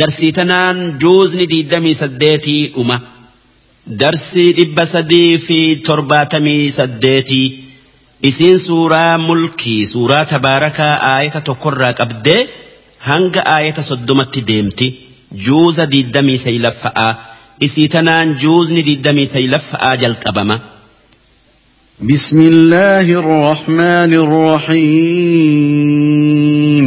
darsii tanaan juuzni diidamii saddeetii dhuma darsii dhibba sadii fi torbaatamii saddeetii isiin suuraa mulkii suuraa tabaarakaa aayata tokkorraa qabdee hanga aayata soddomatti deemti juuza diidamii saylaffa'aa isii tanaan juuzni diidamii saylaffa'aa jalqabama. بسم الله الرحمن الرحيم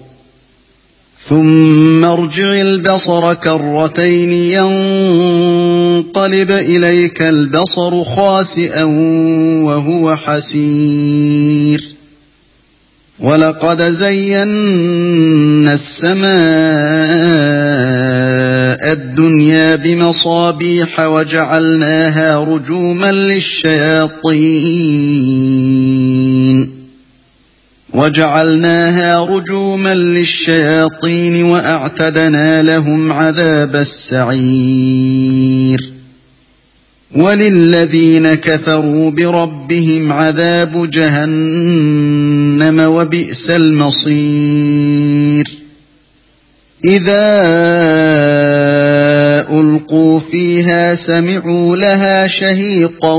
ثم ارجع البصر كرتين ينقلب إليك البصر خاسئا وهو حسير. ولقد زينا السماء الدنيا بمصابيح وجعلناها رجوما للشياطين. وجعلناها رجوما للشياطين وأعتدنا لهم عذاب السعير. وللذين كفروا بربهم عذاب جهنم وبئس المصير. إذا ألقوا فيها سمعوا لها شهيقا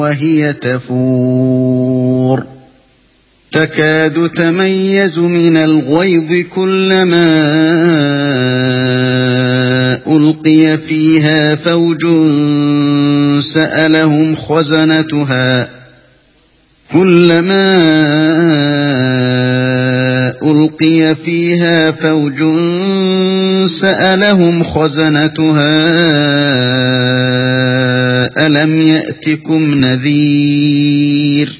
وهي تفور. تكاد تميز من الغيظ كلما ألقي فيها فوج سألهم خزنتها. كلما ألقي فيها فوج سألهم خزنتها. ألم يأتكم نذير؟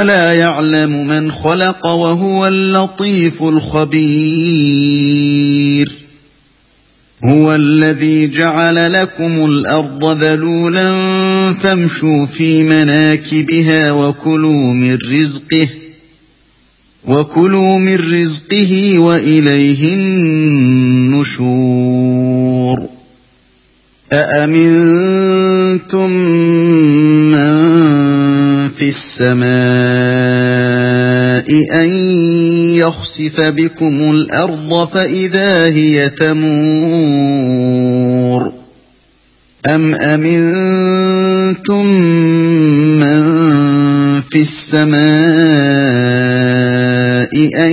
ألا يعلم من خلق وهو اللطيف الخبير؟ هو الذي جعل لكم الأرض ذلولا فامشوا في مناكبها وكلوا من رزقه وكلوا من رزقه وإليه النشور. أأمنتم من في السماء أن يخسف بكم الأرض فإذا هي تمور أم أمنتم من في السماء أن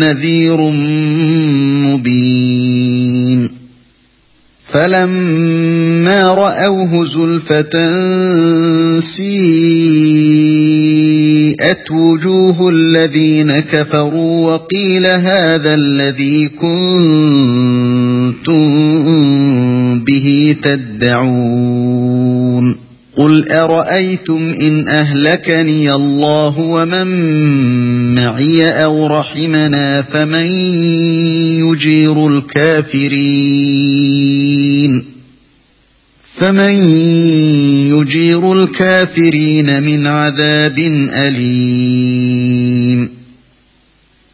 نذير مبين. فلما رأوه زلفة سيئت وجوه الذين كفروا وقيل هذا الذي كنتم به تدعون. قل ارايتم ان اهلكني الله ومن معي أو رحمنا فمن يجير الكافرين فمن يجير الكافرين من عذاب اليم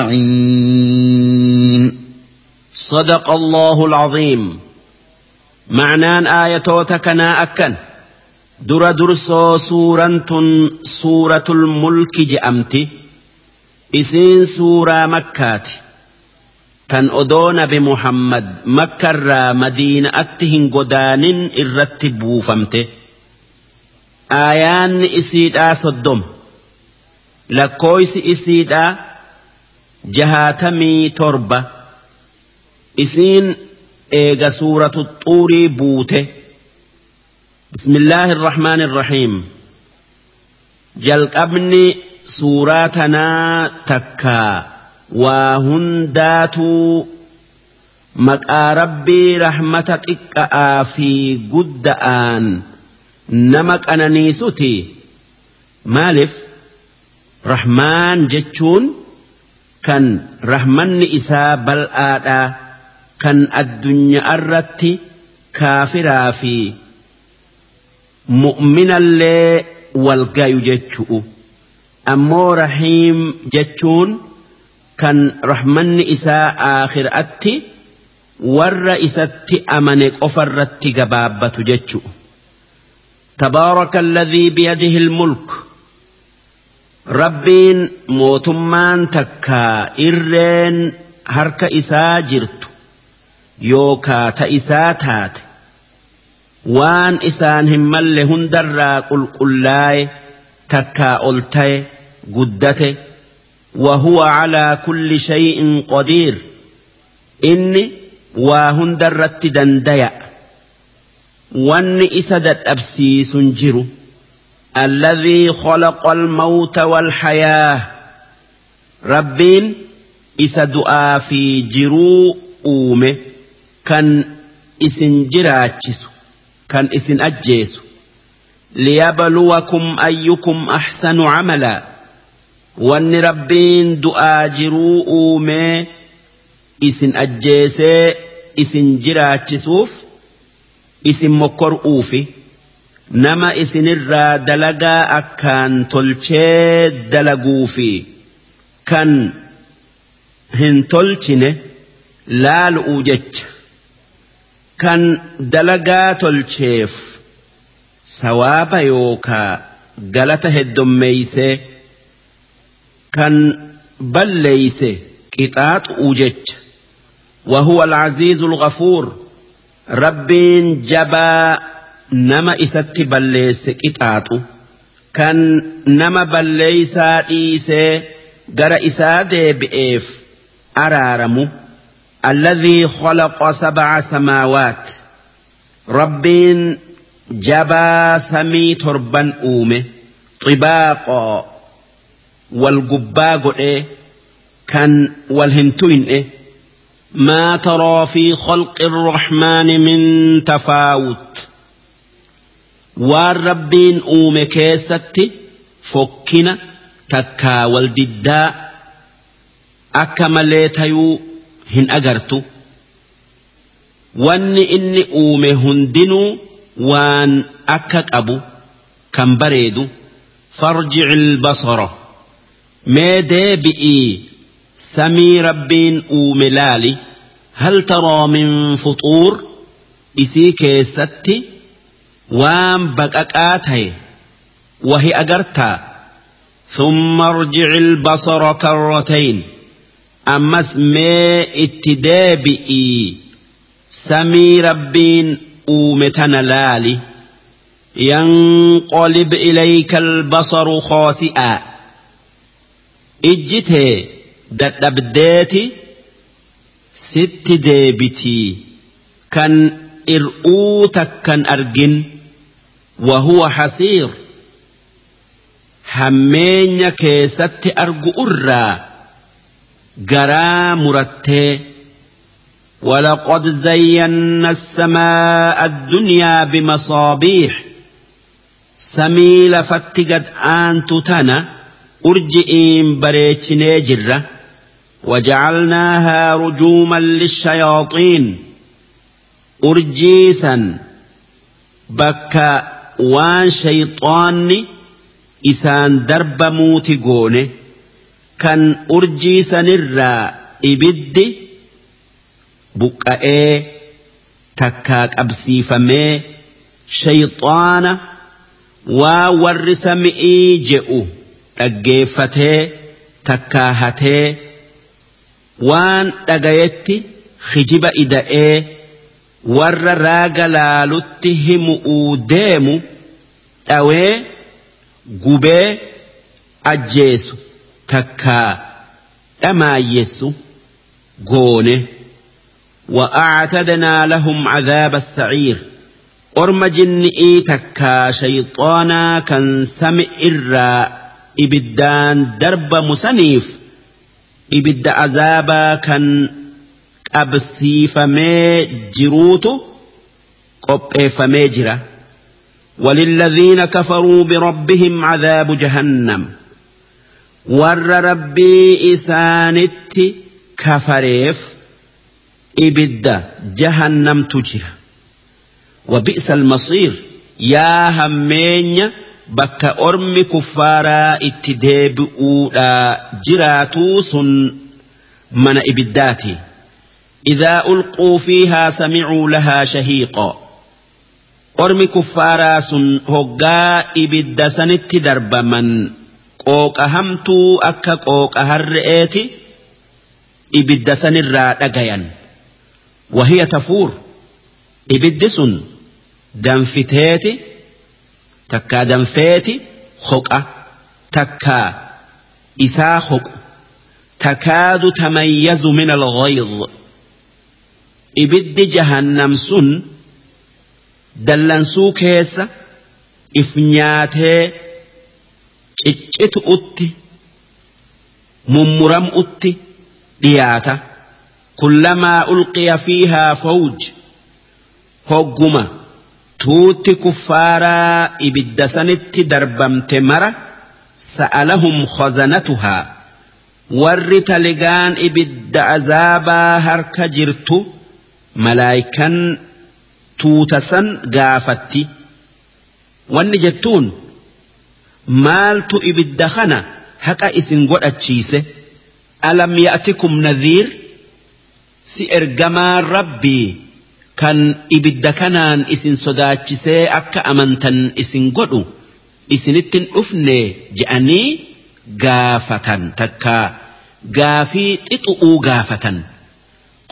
أجمعين. صدق الله العظيم. معنان آية وتكنا أكن. در درسو سورة سورة الملك جأمت إسين سورة مكة تن أدون بمحمد مكة را مدينة أتهن قدان إرتبو فمت آيان إسيد آسدهم لكويس إسيد آسدهم jahaatamii torba. Isiin eega suuratu xuurii buute. Bismillaahi irrahmaani irrahiim jalqabni suuraa tanaa takkaa waa hundaatuu maqaa rabbii rahmata xiqqa'aa fi gudda'aan nama qananiisuti. Maaliif rahmaan jechuun kan rahmanni isaa bal'aadhaa kan addunyaa irratti kaafiraa fi mu'minallee walgayu jechu'u. ammoo rahiim jechuun kan rahmanni isaa aakhiraatti warra isatti amane qofarratti gabaabbatu jechu تبارك الذي بيده الملك ربين موتمان تكا إرين هرك إسا جرت يوكا تإسا تات waan isaan hin malle hundarraa qulqullaa'e takkaa ol ta'e guddate. وهو على كل شيء قدير إني واهند الرت دنديا وان إسدت أبسيس جرو الذي خلق الموت والحياة. ربين إسدؤا في جرو أومه كان إسن جراتشسو كان إسن أجيسو. ليبلوكم أيكم أحسن عملاً. wanni rabbiin du'aa jiruu uumee isin ajjeesee isin jiraachisuuf isin mokkor'uufi nama isinirraa dalagaa akkaan tolchee dalaguufi kan hin tolchine laalu'uu jecha kan dalagaa tolcheef sawaaba yookaa galata heddommeeysee kan balleeyse qixaaxu'u jecha وهو العزيز الغفور ربين جبا نما إسات بليس قطاطو كان نما بليسا إيسي غر إسادي بإيف أرارمو الذي خلق سبع سماوات ربين جبا سمي تربا أومه طباقا wal gubbaa godhee kan wal hin tuyne ما ترى في خلق الرحمن من تفاوت والربين أوم كيستي فكنا تكا والددا أكمل تيو هن أجرتو واني إني أوم هندنو وان أكك أبو كم بريدو فارجع البصر mee deebi'ii samii rabbiin uume laali? Hal taroo min fuxuur isii keessatti waan baqaqaa ta'e wahi agartaa ثم ارجع البصر كرتين أمس ما اتدابئي سمي ربين أومتنا لالي ينقلب إليك البصر خاسئا ijji tee dadhabdeeti sitti deebitii kan ir'uu takkan argin wahuwa hasiir hammeenya keessatti argu irraa garaa murattee ولقد زينا السماء الدنيا بمصابيح. سمي لفتقد آن تتنا أرجئين بريتشني جرة وجعلناها رجوما للشياطين. أرجيسا. بكا شيطاني إسان درب موتي قوني كان أرجيسا نرى إبد بكأي تكاك أبسيفمي شيطانا وورس مئي جئو dhaggeeffatee takkaahatee waan dhagayetti hijiba ida'ee warra raaga laalutti himu'uu deemu dhawee gubee ajjeesu takkaa dhamaayyessu goone وأعتدنا لهم عذاب السعير أرم جنئي تكا شيطانا كان سمع الراء ibiddaan darbamu saniif ibidda azaabaa kan dhabsiifamee jiruutu فمي jira. وللذين كفروا بربهم عذاب جهنم ور ربي إسانت كفريف إبدا جهنم تجرى وبئس المصير يا همين بك أرمي كفارا اتدابئو لا جراتوس من إبداتي إذا ألقوا فيها سمعوا لها شهيقا. أرمي كفارا سن هقا إبدا سنت درب من قوك همتو أكا قوك هرئيتي إبدا سن الرا وهي تفور. إبدا سن. danfiteeti takkaa danfeeti hoqa takkaa isaa hoqu takaadu tamayyazu min alghayz ibiddi jahannam sun dallansuu keessa if nyaatee ciccitu utti mummuram utti dhiyaata kullamaa ulqiya fiihaa fawj hogguma tuutti kuffaaraa ibidda sanitti darbamte mara sa'alahum khazanatuhaa warri taligaan ibidda azaabaa harka jirtu malaayikan tuutasan gaafatti. Wanni jettuun maaltu ibidda kana haqa isin godhachiise? Alam ya'tikum nadhiir? Si ergamaan rabbii kan ibidda kanaan isin sodaachisee akka amantan isin godhu isinittin dhufne je'anii gaafatan takka. Gaafii xixu'uu gaafatan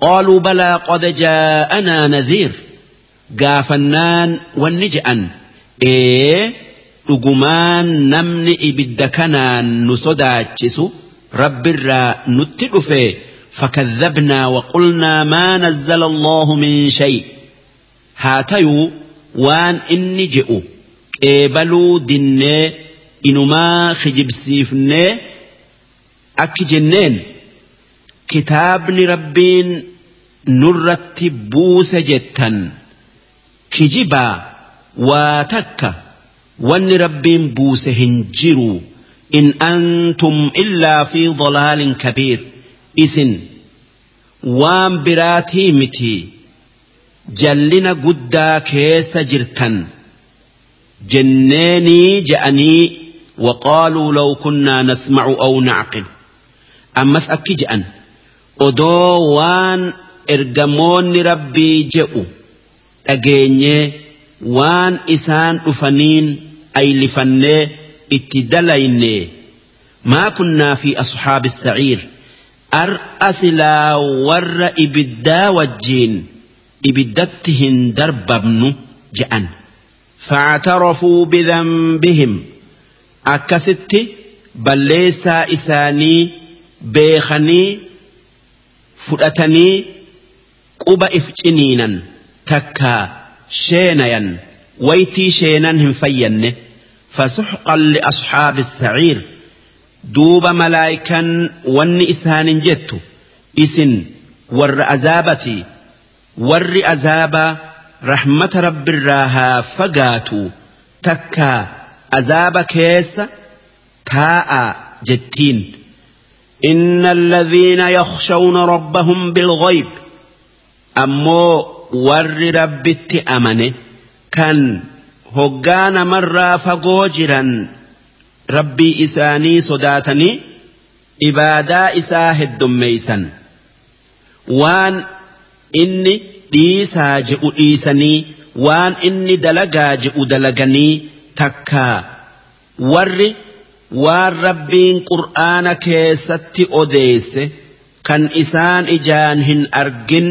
قالوا بلى قد جاءنا نذير. قافنان ونجأن. إيه رجمان نمني بالدكنا نصدى تشسو رب الرا نتقفه فكذبنا وقلنا ما نزل الله من شيء. هاتيو وان إن جئوا إيبلوا دني إنما خجب سيفني. أك جنين كتابني ربين جنين كتابني ربين نرتبوس جتا كجبا واتك وان ربين بوس هنجروا إن أنتم إلا في ضلال كبير isin waan biraatii miti jallina guddaa keessa jirtan. Jenneenii je'anii وقالوا لو كنا نسمع أو نعقل أمس أكي جأن odoo waan ergamoonni rabbii je'u dhageenyee waan isaan dhufaniin aylifannee itti dalayne maa kunnaa fi ashaabi saciir ar'a silaa warra ibiddaa wajjiin ibiddatti hin darbabnu je'an فاعترفوا بذنبهم akkasitti balleessaa isaanii beekanii fudhatanii quba if ciniinan takkaa sheenayan waytii sheenan hin fayyanne fasuxqan liashaabi saciir duuba malaayikan wanni isaanin jettu isin warra azaabati warri azaabaa rahmata rabbirraa haa fagaatu takkaa azaaba keessa taa'a jettiin إن الذين يخشون ربهم بالغيب ammoo warri rabbitti amane kan hoggaa namarraa fagoo jiran rabbii isaanii sodaatanii ibaadaa isaa heddummeeysan. Waan inni dhiisaa je'u dhiisanii waan inni dalagaa je'u dalaganii takkaa warri waan rabbiin qur'aana keessatti odeesse kan isaan ijaan hin argin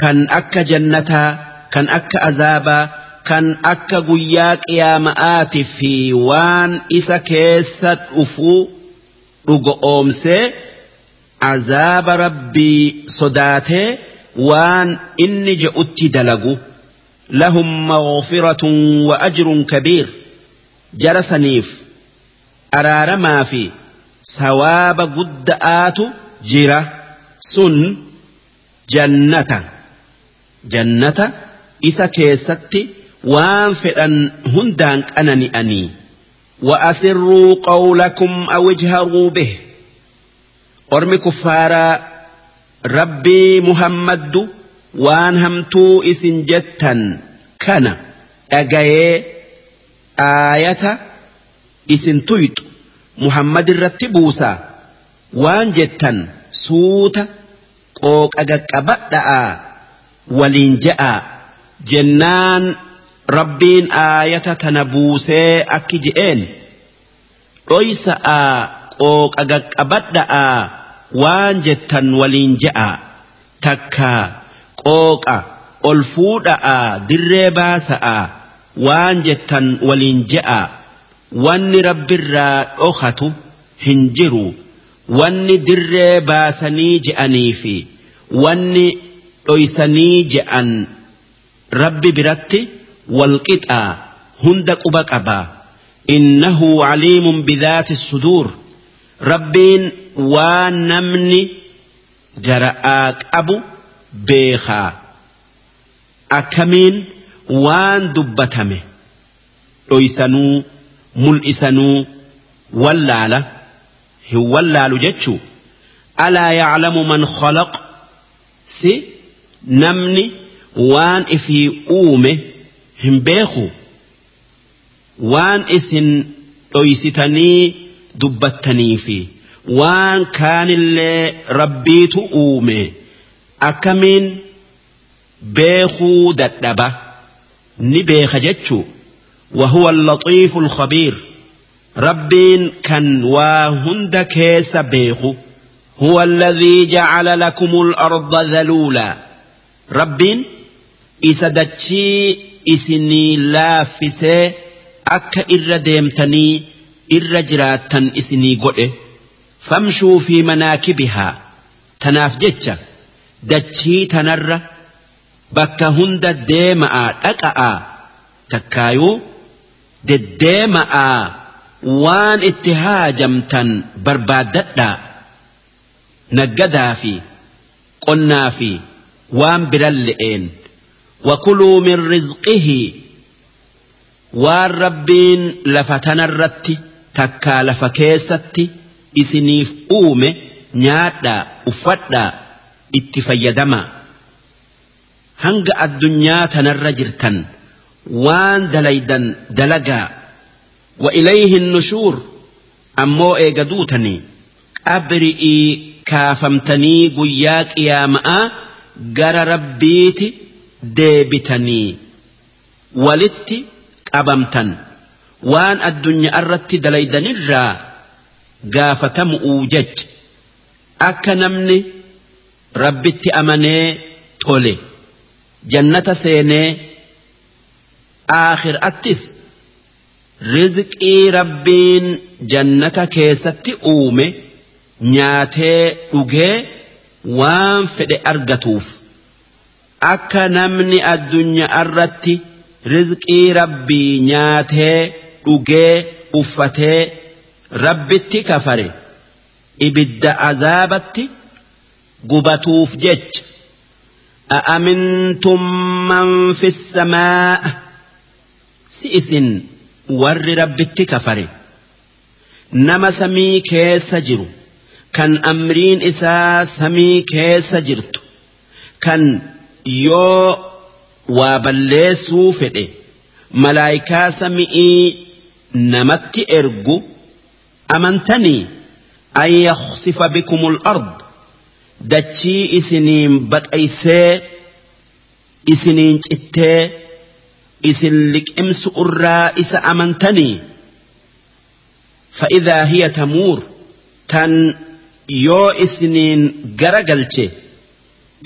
kan akka jannataa kan akka azaabaa kan akka guyyaa qiyaama'aati fi waan isa keessa dhufuu dhugo oomsee azaaba rabbii sodaatee waan inni je'utti dalagu lahum maghfiratun wa ajrun kabiir jara saniif araaramaa fi sawaaba gudda'aatu jira sun jannata jannata isa keessatti waan fedhan hundaan qanani'anii وأسروا قولكم أو اجهروا به أرمي كفارا ربي محمد وان همتو إسن جتا كان أجاي aayata isin tuyxu muhammad irratti buusaa waan jettan suuta qooqa qaqqabadha'aa waliin ja'aa jennaan rabbiin aayata tana buusee akki je'een dhoysa'aa qooqa qaqqabadha'aa waan jettan waliin ja'aa takkaa qooqa ol fuudha'aa dirree baasa'aa waan jettan waliin je'a wanni rabbirraa dhokatu hin jiru wanni dirree baasanii je'anii fi wanni dhoysanii je'an rabbi biratti walqixaa hunda quba qabaa innahu caliimun bidaati suduur rabbiin waan namni gara'aa qabu beekaa akkamiin waan dubbatame dhoysanuu mul'isanuu wallaala hin wallaalu jechuu alaa yaclamu man khalaq si namni waan ifii uume hin beeku waan isin dhoysitanii dubbattanii fi waan kaanillee rabbiitu uume akkamiin beekuu dadhaba ni beeka jechuu وهو اللطيف الخبير ربين كان واهند كيس بيخو هو الذي جعل لكم الأرض ذلولا rabbiin isa dachii isinii laaffisee akka irra deemtanii irra jiraattan isinii godhe famshuu fi manaakibihaa tanaaf jecha dachii tanarra bakka hunda deema'aa dhaqa'aa takkaayuu deddeema'aa waan itti haajamtan barbaaddadhaa naggadaa fi qonnaa fi. Waan biran le'een wakuluu min rizqihi waan rabbiin lafa tanarratti takkaa lafa keessatti isiniif uume nyaadhaa uffadhaa itti fayyadamaa hanga addunyaa tanarra jirtan waan dalaydan dalagaa wa ilayhi nushuur ammoo eega duutanii qabri'ii kaafamtanii guyyaa qiyaama'aa gara rabbiiti deebitanii walitti qabamtan waan addunyaa irratti dalaydanirraa gaafatamu'uu jecha akka namni rabbitti amanee tole. jannata seenee aakhiraattis rizqii rabbiin jannata keessatti uume nyaatee dhugee waan fedhe argatuuf akka namni addunyaa irratti rizqii rabbii nyaatee dhugee uffatee rabbitti kafare ibidda azaabatti gubatuuf jecha. أأمنتم من في السماء سئس ور رب كفر نما سمي كيس جرو كان أمرين إسا سمي كيس جرت كان يو وابلسو فده ملايكا سمئي نمت إرجو أمنتني أن يخسف بكم الأرض dachii isiniin baqaysee isiniin cittee isin liqimsu irraa isa amantanii fa'idaa hiya tamuur tan yoo isiniin gara galche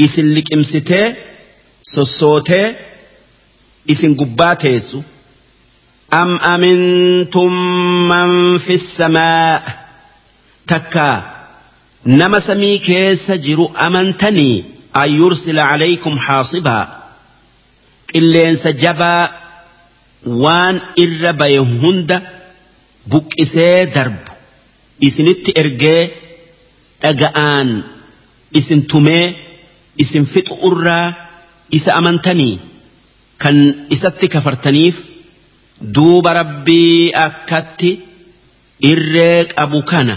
isin liqimsitee sossootee isin gubbaa teessu. أم أمنتم من في السماء تكا نما سمي كيس جرو أمنتني أن يرسل عليكم حاصبا إلا سجبا وان إرب يهند بك إسي درب إسنت إرجي dhaga'aan isin tumee isin fixu irraa isa amantanii kan isatti kafartaniif duuba rabbii akkatti irree qabu kana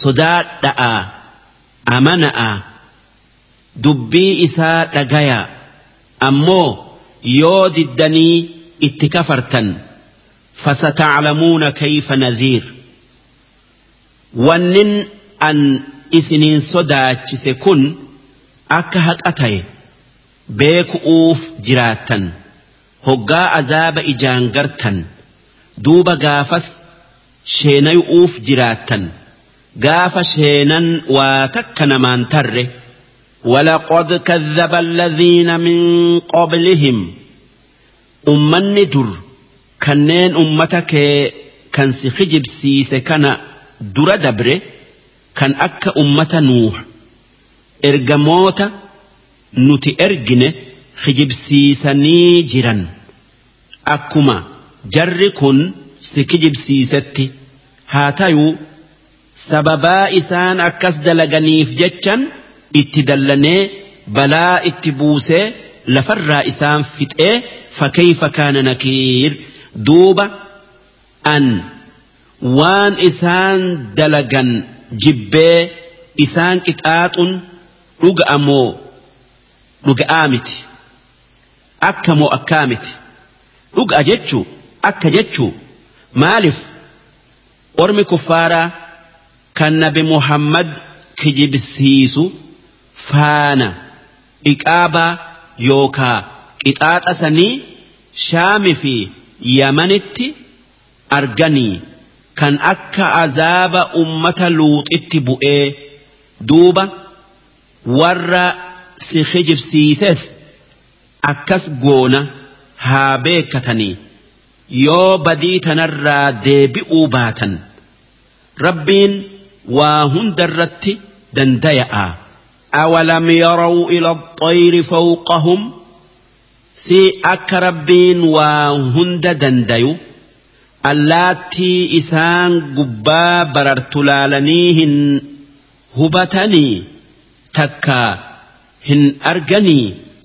sodaadha'a amana'a dubbii isaa dhagaya ammoo yoo diddanii itti kafartan فستعلمون كيف نذير wannin an isiniin sodaachise kun akka haqa ta'e beeku'uuf jiraattan hoggaa azaaba ijaan gartan duuba gaafas sheenayu'uuf jiraattan gaafa sheenan waa takka namaan tarre ولقد كذب الذين من قبلهم ummanni dur kanneen ummata kee kan si kijibsiise kana dura dabre kan akka ummata nuuh ergamoota nuti ergine kijibsiisanii jiran akkuma jarri kun si kijibsiisetti haa tayuu sababaa isaan akkas dalaganiif jechan itti dallanee balaa itti buusee lafarraa isaan fixee fakkeeyfa kaana nakiir duuba an waan isaan dalagan jibbee isaan qixaaxun dhuga'a moo dhuga'aa miti akka moo akkaa miti? Dhuga'a jechuu akka jechuu. Maaliif ormi kuffaaraa kan nabi muhammad kijibsiisu faana iqaabaa yookaa qixaaxa sanii shaami fi yamanitti arganii kan akka azaaba ummata luuxitti bu'ee duuba warra si kijibsiises akkas goona haa beekatanii yoo badii tanarraa deebi'uu baatan rabbiin waa hundarratti dandaya'a. أولم يروا إلى الطير فوقهم سي أك ربين allaattii isaan gubbaa barartu laalanii hin hubatanii takka hin arganii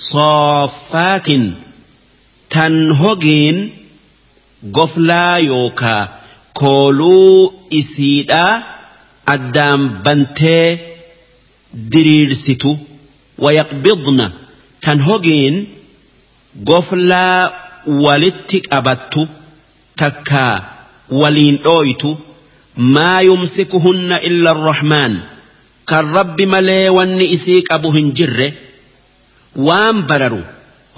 sooffaatin tan hogiin goflaa yookaa kooluu isiidhaa addaan bantee diriirsitu wayaqbidna tan hogiin goflaa walitti qabattu. Takkaa waliin dhooytu maa yumsikuhunna illa arrahmaan. Kan rabbi malee wanni isii qabu hin jirre. Waan bararu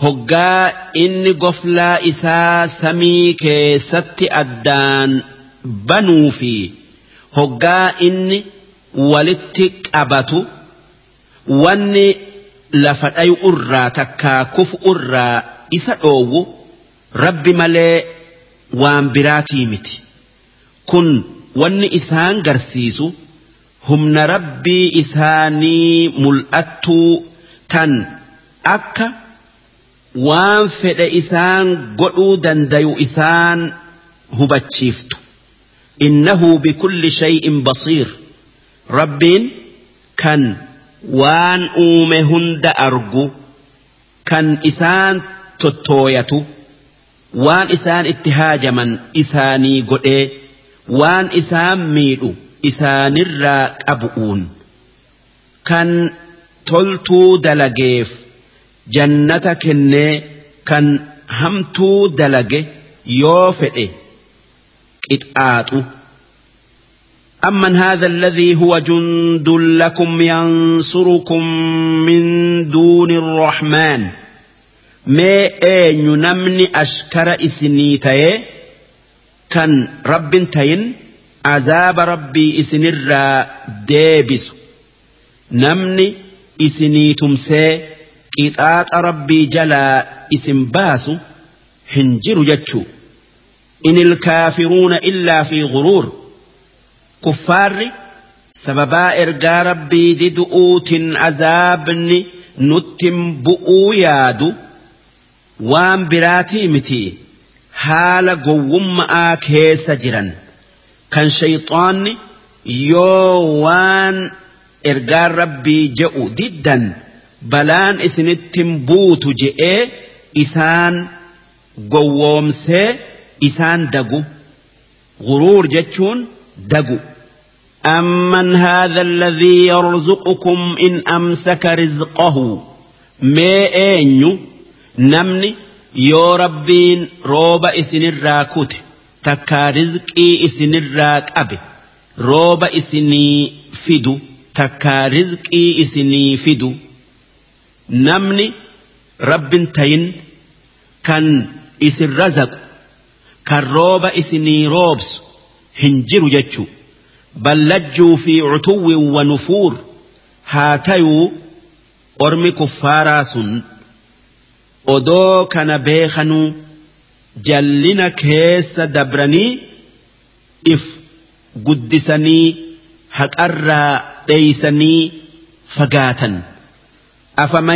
hoggaa inni goflaa isaa samii keessatti addaan banuu fi hoggaa inni walitti qabatu wanni lafa dhayu irraa takkaa kufu irraa isa dhoowwu rabbi malee waan biraatii miti kun wanni isaan garsiisu humna rabbii isaanii mul'attuu tan akka waan fedhe isaan godhuu dandayu isaan hubachiiftu innahu bikulli shay'in basiir rabbiin kan waan uume hunda argu kan isaan tottooyatu waan isaan itti haajaman isaanii godhee waan isaan miidhu isaanirraa qabu'uun kan toltuu dalageef jannata kennee kan hamtuu dalage yoo fedhe qixaaxu. أمن هذا الذي هو جند لكم ينصركم من دون الرحمن mee eenyu namni ashkara isinii ta'ee kan rabbin tayin azaaba rabbii isinirraa deebisu. Namni isinii tumsee qixaaxa rabbii jalaa isin baasu hin jiru jechuu. In ilkaafiruuna illaa fi guruur. Kuffaarri sababaa ergaa rabbii didu'uutin azaabni nuttin bu'uu yaadu waan biraatii miti haala gowwummaa keessa jiran kan shayxaanni yoo waan ergaan rabbii je'u diddan balaan isinittin buutu je'ee isaan gowwoomsee isaan dagu guruur jechuun دقوا أمن هذا الذي يرزقكم إن أمسك رزقه ما أينو namni yoo rabbiin rooba isinirraa kute takka rizqii isinirraa qabe rooba isinii fidu takka rizqii isinii fidu namni rabbin tayin kan isin razaqu kan rooba isinii roobsu hin jiru jechuudha. ballajjuu fi cutuwwin wa nufuur haa tayuu ormi kuffaaraa sun odoo kana beekanuu jallina keessa dabranii if guddisanii haqarraa dheeysanii fagaatan أفمن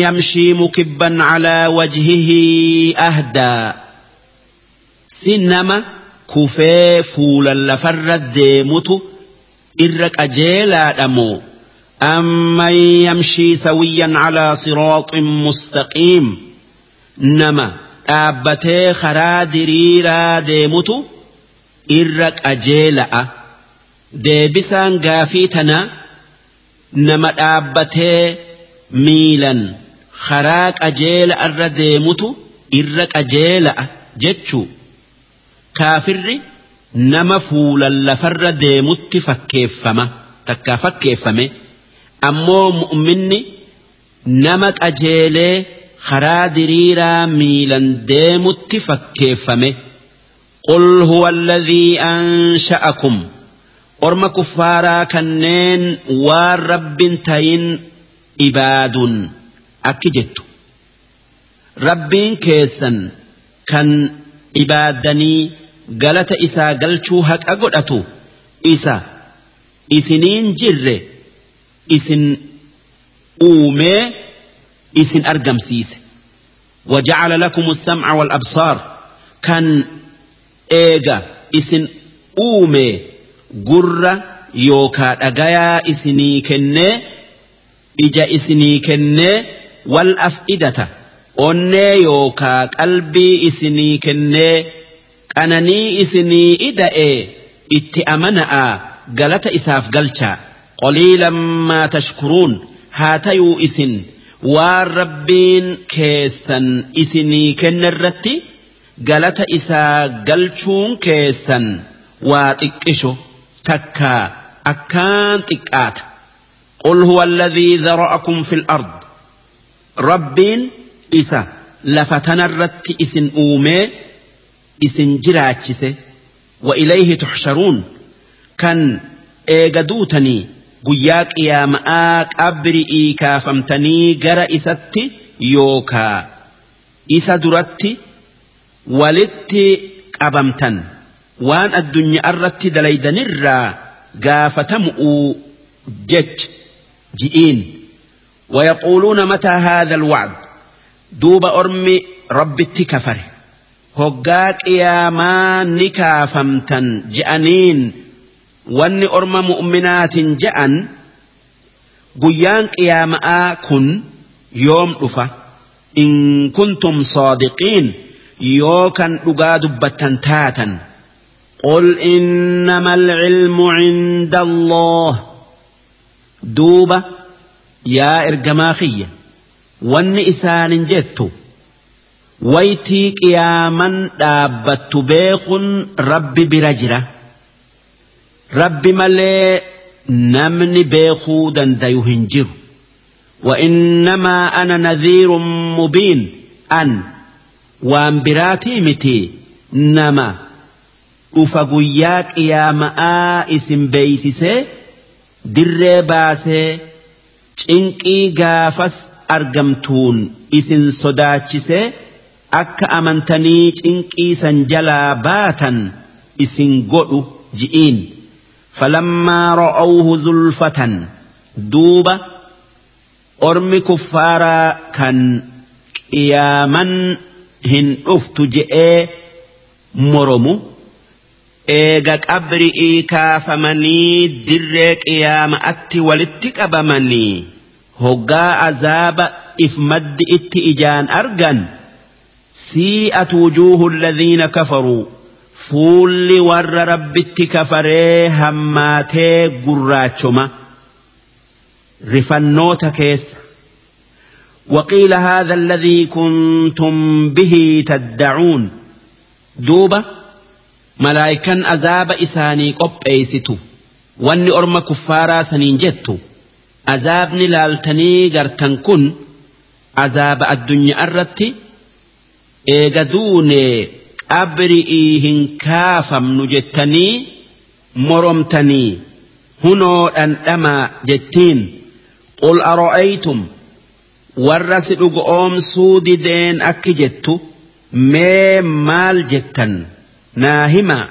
يمشي مكبا على وجهه أهدى سنما كفي فولا لفرد ديمت إرك أجيلا أمو أمن يمشي سويا على صراط مستقيم نما dhaabbatee karaa diriiraa deemutu irra qajeela'a deebisaan gaafii tana nama dhaabbatee miilan karaa qajeela irra deemutu irra qajeela'a jechuu kaafirri nama fuulan lafarra deemutti fakkeeffama takkaa fakkeeffame ammoo mu'minni nama qajeelee karaa diriiraa miilan deemutti fakkeeffame. قل هو الذي أنشأكم أرم كفارا كنين والرب تين إباد أكجت رب كيسا كان إبادني قالت إسا قلتو هك أقلتو إسا إسنين جر isin uumee isin argamsiise. وجعل لكم السمع والأبصار كان إيجا إسن أومي قرة يوكا أجايا إسني كنّي إجا إسني كنّي والأفئدة أني يوكا قلبي إسني كنّي أنني إسني إدأ إتأمنأ قالت إساف قلتا قليلا ما تشكرون. هاتيو إسن. keessan isinii kenna irratti galata isaa galchuun keessan waa xiqqisho takka akkaan xiqqaata قل هو الذي ذرأكم في الأرض. ربين إسا. لفتنا الرت إسن أومي. إسن جراتشسه وإليه تحشرون. كان إيقدوتني guyyaa qiyaama'aa qabri'ii kaafamtanii gara isatti yookaa isa duratti walitti qabamtan waan addunyaa irratti dalaydanirraa gaafatamu'uu jech ji'iin ويقولون متى هذا الوعد دوب أرمي ربتي كفر هقاك يا ما نكافمتن جأنين wanni orma mu'minaatin ja'an guyyaan qiyaama'aa kun yoom dhufa in kuntum saadiqiin yoo kan dhugaa dubbattan taatan قل إنما العلم عند الله دوبة يا إرجماخية واني إسان جدت ويتي قياما دابت بيخ ربي برجره rabbi malee namni beekuu dandayu hin jiru وإنما أنا نذير مبين أن وان براتي متي نما أفقياك يا ماء اسم بيسسي در باسي cinqii gaafas argamtuun isin sodaachise akka amantanii cinqii san jalaa baatan isin godhu ji'iin فلما رأوه زلفة دوبة أرمي كفارا كان يا من هن أفتجئ مرمو إيغا أبرئي كافمني دريك يا ما أتي ولتك أبمني هقا عذاب إفمد إتي إجان أرغن سيئة وجوه الذين كفروا. Fuulli warra rabbitti kafaree hammaatee gurraachoma. Rifannoota keessa. وقيل هذا الذي كنتم به تدعون دوبة ملائكا أزاب إساني قبئيستو واني أرم كفارا سنين جتو أزابني لالتني غرتن كن أزاب الدنيا أرتي إيغدوني moromtanii hunoo dhandhamaa jettiin qul ara'aytum warra si dhugoomsuu dideen akki jettu mee maal jettan naa himaa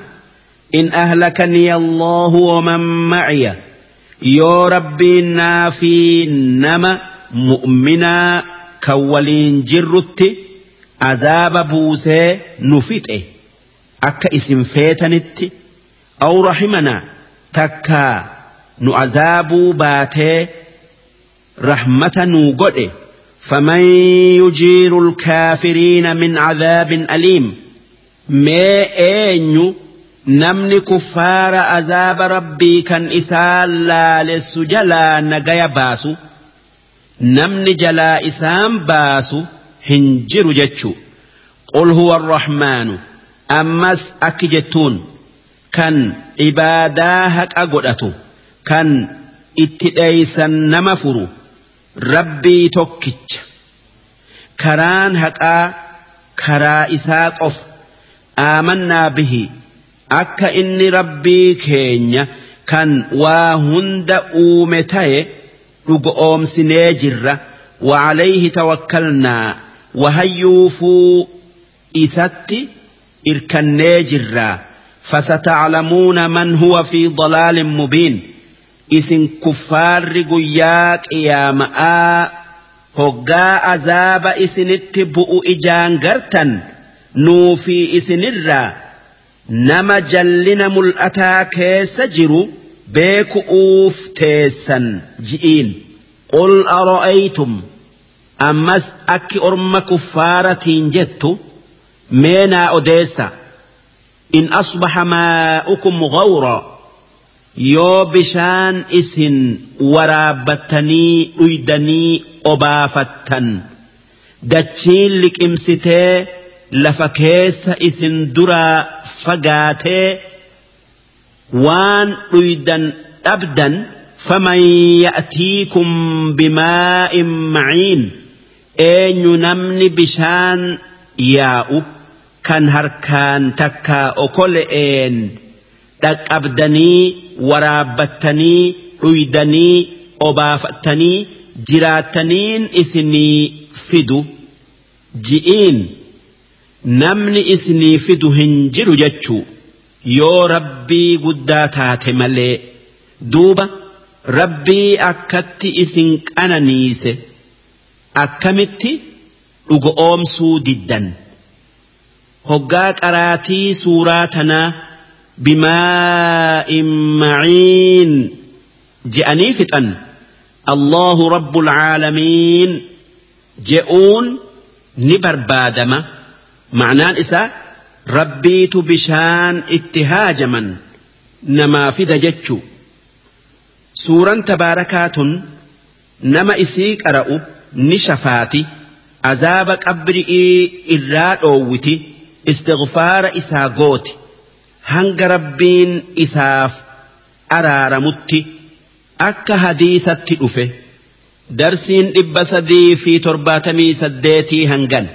in ahlakanii allahu waman maciya yoo rabbiin naa fi nama mu'minaa kan waliin jirrutti azaaba buusee nu fixe akka isin feetanitti aw rahimanaa takkaa nu azaabuu baatee rahmata nuu godhe. Faman yujiiru lkaafiriina min cadaabin aliim. Mee eenyu? Namni kuffaara azaaba rabbii kan isaan laalessu jalaa nagaya baasu. Namni jalaa isaan baasu hin jiru jechuu. Qul huwa arrahmaanu ammas akki jettuun kan ibaadaa haqa godhatu kan itti dheeysan nama furu rabbii tokkicha. Karaan haqaa karaa isaa qof aamannaa bihi akka inni rabbii keenya kan waa hunda uume ta'e dhugo oomsinee jirra. Wa alayhi tawakkalnaa. wahayyuufuu isatti irkannee jirraa fasata'lamuuna man huwa fi dalaalin mubiin. Isin kuffaarri guyyaa qiyaama'aa hoggaa azaaba isinitti bu'u ijaan gartan nuu fi isinirraa nama jallina mul'ataa keessa jiru beeku'uuf teessan ji'iin. Qul ara'aytum ammas akki orma kuffaaratiin jettu meenaa odeessa in asbaha maa'ukum gawraa yoo bishaan isin waraabbattanii dhuydanii obaafattan dachiin liqimsitee lafa keessa isin duraa fagaatee waan dhuydan dhabdan faman ya'tiikum bimaa'in maciin eenyu namni bishaan yaa'u kan harkaan takkaa okole'een dhaqqabdanii waraabbattanii dhuydanii obaafattanii jiraattaniin isinii fidu. Ji'iin namni isinii fidu hin jiru jechuu. Yoo rabbii guddaa taate malee duuba rabbii akkatti isin qananiise akkamitti dhugo oomsuu diddan? Hoggaa qaraatii suuraa tanaa بماء معين جأني فتن الله رب العالمين جئون نبر بادما معنى إساء ربيت بشان اتهاجما نما في جتشو سورا تباركات نما إسيك أرأو نشفاتي عذاب قبرئي إراد أوتي استغفار إساقوتي hanga rabbiin isaaf araaramutti akka hadiisatti dhufe darsiin dhibba sadii fi torbaatamii saddeetii hangan.